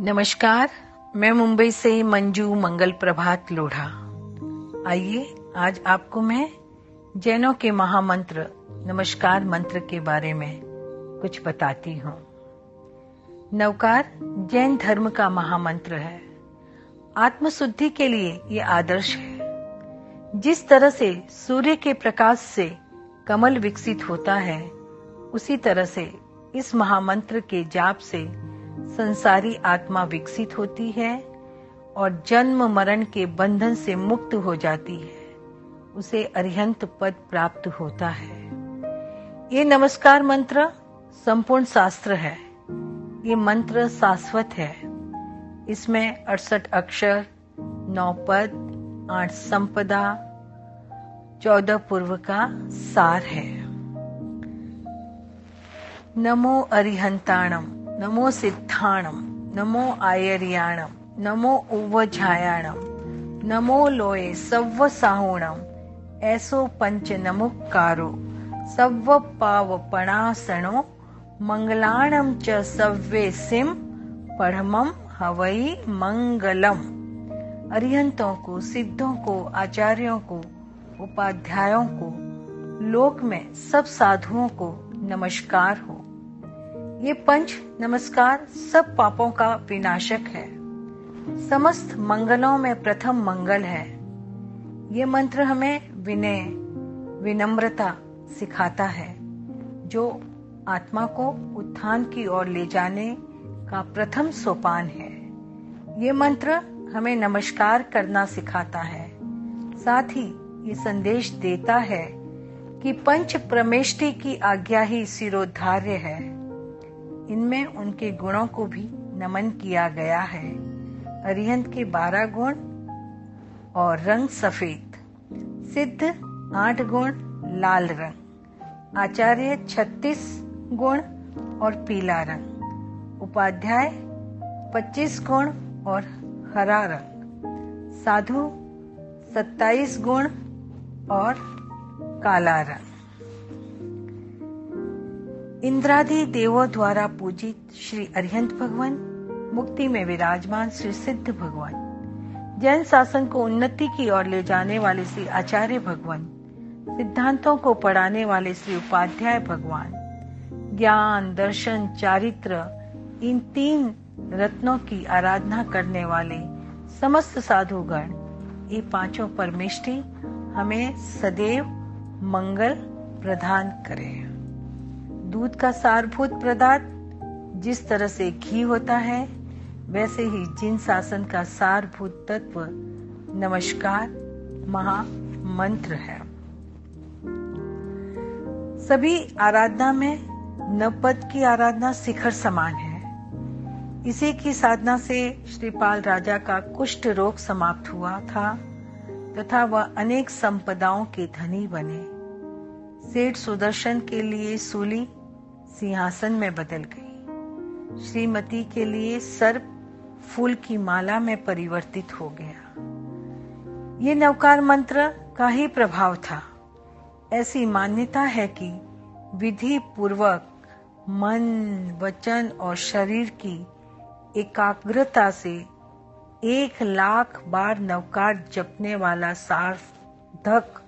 नमस्कार, मैं मुंबई से मंजू मंगल प्रभात लोढ़ा। आइए, आज आपको मैं जैनों के महामंत्र, नमस्कार मंत्र के बारे में कुछ बताती हूँ। नवकार, जैन धर्म का महामंत्र है। आत्मशुद्धि के लिए ये आदर्श है। जिस तरह से सूर्य के प्रकाश से कमल विकसित होता है, उसी तरह से इस महामंत्र के जाप से संसारी आत्मा विकसित होती है और जन्म मरण के बंधन से मुक्त हो जाती है। उसे अरिहंत पद प्राप्त होता है। ये नमस्कार मंत्र संपूर्ण शास्त्र है। ये मंत्र शाश्वत है। इसमें अड़सठ अक्षर, नौ पद, आठ संपदा, चौदह पूर्व का सार है। नमो अरिहंताणम। नमो सिद्धाणम, नमो आयर्याणम, नमो उवझायाणम नमो लोये सव्व साहुणम ऐसो पंच नमुकारो सव्व पावपणासणो मंगलाणम च सव्वे सिम पढ़मम हवई मंगलम। अरिहंतों को, सिद्धों को, आचार्यों को, उपाध्यायों को, लोक में सब साधुओं को नमस्कार हो। ये पंच नमस्कार सब पापों का विनाशक है। समस्त मंगलों में प्रथम मंगल है। ये मंत्र हमें विनय, विनम्रता सिखाता है, जो आत्मा को उत्थान की ओर ले जाने का प्रथम सोपान है। ये मंत्र हमें नमस्कार करना सिखाता है। साथ ही ये संदेश देता है कि पंच प्रमेष्टि की आज्ञा ही सिरोधार्य है। इनमें उनके गुणों को भी नमन किया गया है। अरिहंत के बारह गुण और रंग सफ़ेद। सिद्ध आठ गुण, लाल रंग। आचार्य छत्तीस गुण और पीला रंग। उपाध्याय पच्चीस गुण और हरा रंग। साधु सत्ताईस गुण और काला रंग। इंद्रादि देवों द्वारा पूजित श्री अरिहंत भगवान, मुक्ति में विराजमान श्री सिद्ध भगवान, जैन शासन को उन्नति की ओर ले जाने वाले श्री आचार्य भगवान, सिद्धांतों को पढ़ाने वाले श्री उपाध्याय भगवान, ज्ञान, दर्शन, चारित्र, इन तीन रत्नों की आराधना करने वाले समस्त साधुगण, ये पाँचों परमेष्टि हमें सदैव मंगल प्रदान करें। दूध का सारभूत पदार्थ जिस तरह से घी होता है, वैसे ही जिन शासन का सारभूत तत्व नमस्कार महा मंत्र है। सभी आराधना में नवपद की आराधना शिखर समान है। इसी की साधना से श्रीपाल राजा का कुष्ठ रोग समाप्त हुआ था तथा वह अनेक संपदाओं के धनी बने। सेठ सुदर्शन के लिए सूली सिंहासन में बदल गई। श्रीमती के लिए सर्प फूल की माला में परिवर्तित हो गया। ये नवकार मंत्र का ही प्रभाव था। ऐसी मान्यता है कि विधि पूर्वक मन, वचन और शरीर की एकाग्रता से एक लाख बार नवकार जपने वाला सार्थक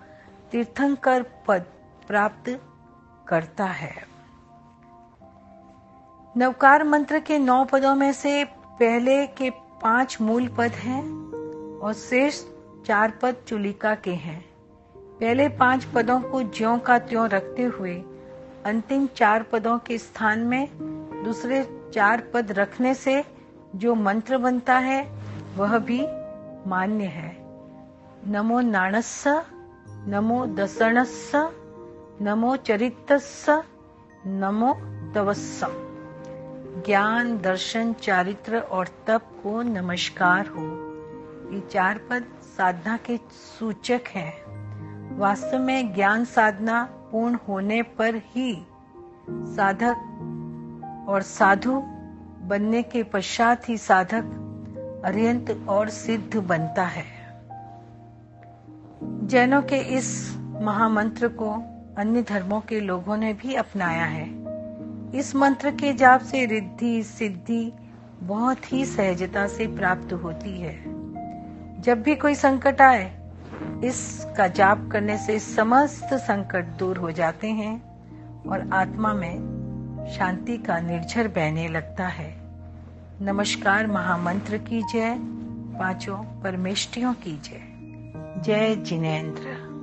तीर्थंकर पद प्राप्त करता है। नवकार मंत्र के नौ पदों में से पहले के पाँच मूल पद हैं और शेष चार पद चुलिका के हैं। पहले पाँच पदों को ज्यो का त्यों रखते हुए अंतिम चार पदों के स्थान में दूसरे चार पद रखने से जो मंत्र बनता है, वह भी मान्य है। नमो नाणस्य, नमो दसणस्य नमो चरितस्य नमो दवस्सम ज्ञान, दर्शन, चारित्र और तप को नमस्कार हो। ये चार पद साधना के सूचक हैं। वास्तव में ज्ञान साधना पूर्ण होने पर ही साधक और साधु बनने के पश्चात ही साधक अरियंत और सिद्ध बनता है। जैनों के इस महामंत्र को अन्य धर्मों के लोगों ने भी अपनाया है। इस मंत्र के जाप से रिद्धि, सिद्धि बहुत ही सहजता से प्राप्त होती है। जब भी कोई संकट आए, इसका जाप करने से समस्त संकट दूर हो जाते हैं और आत्मा में शांति का निर्झर बहने लगता है। नमस्कार महामंत्र की जय, पाँचों परमेष्टियों की जय। जय जिनेन्द्र।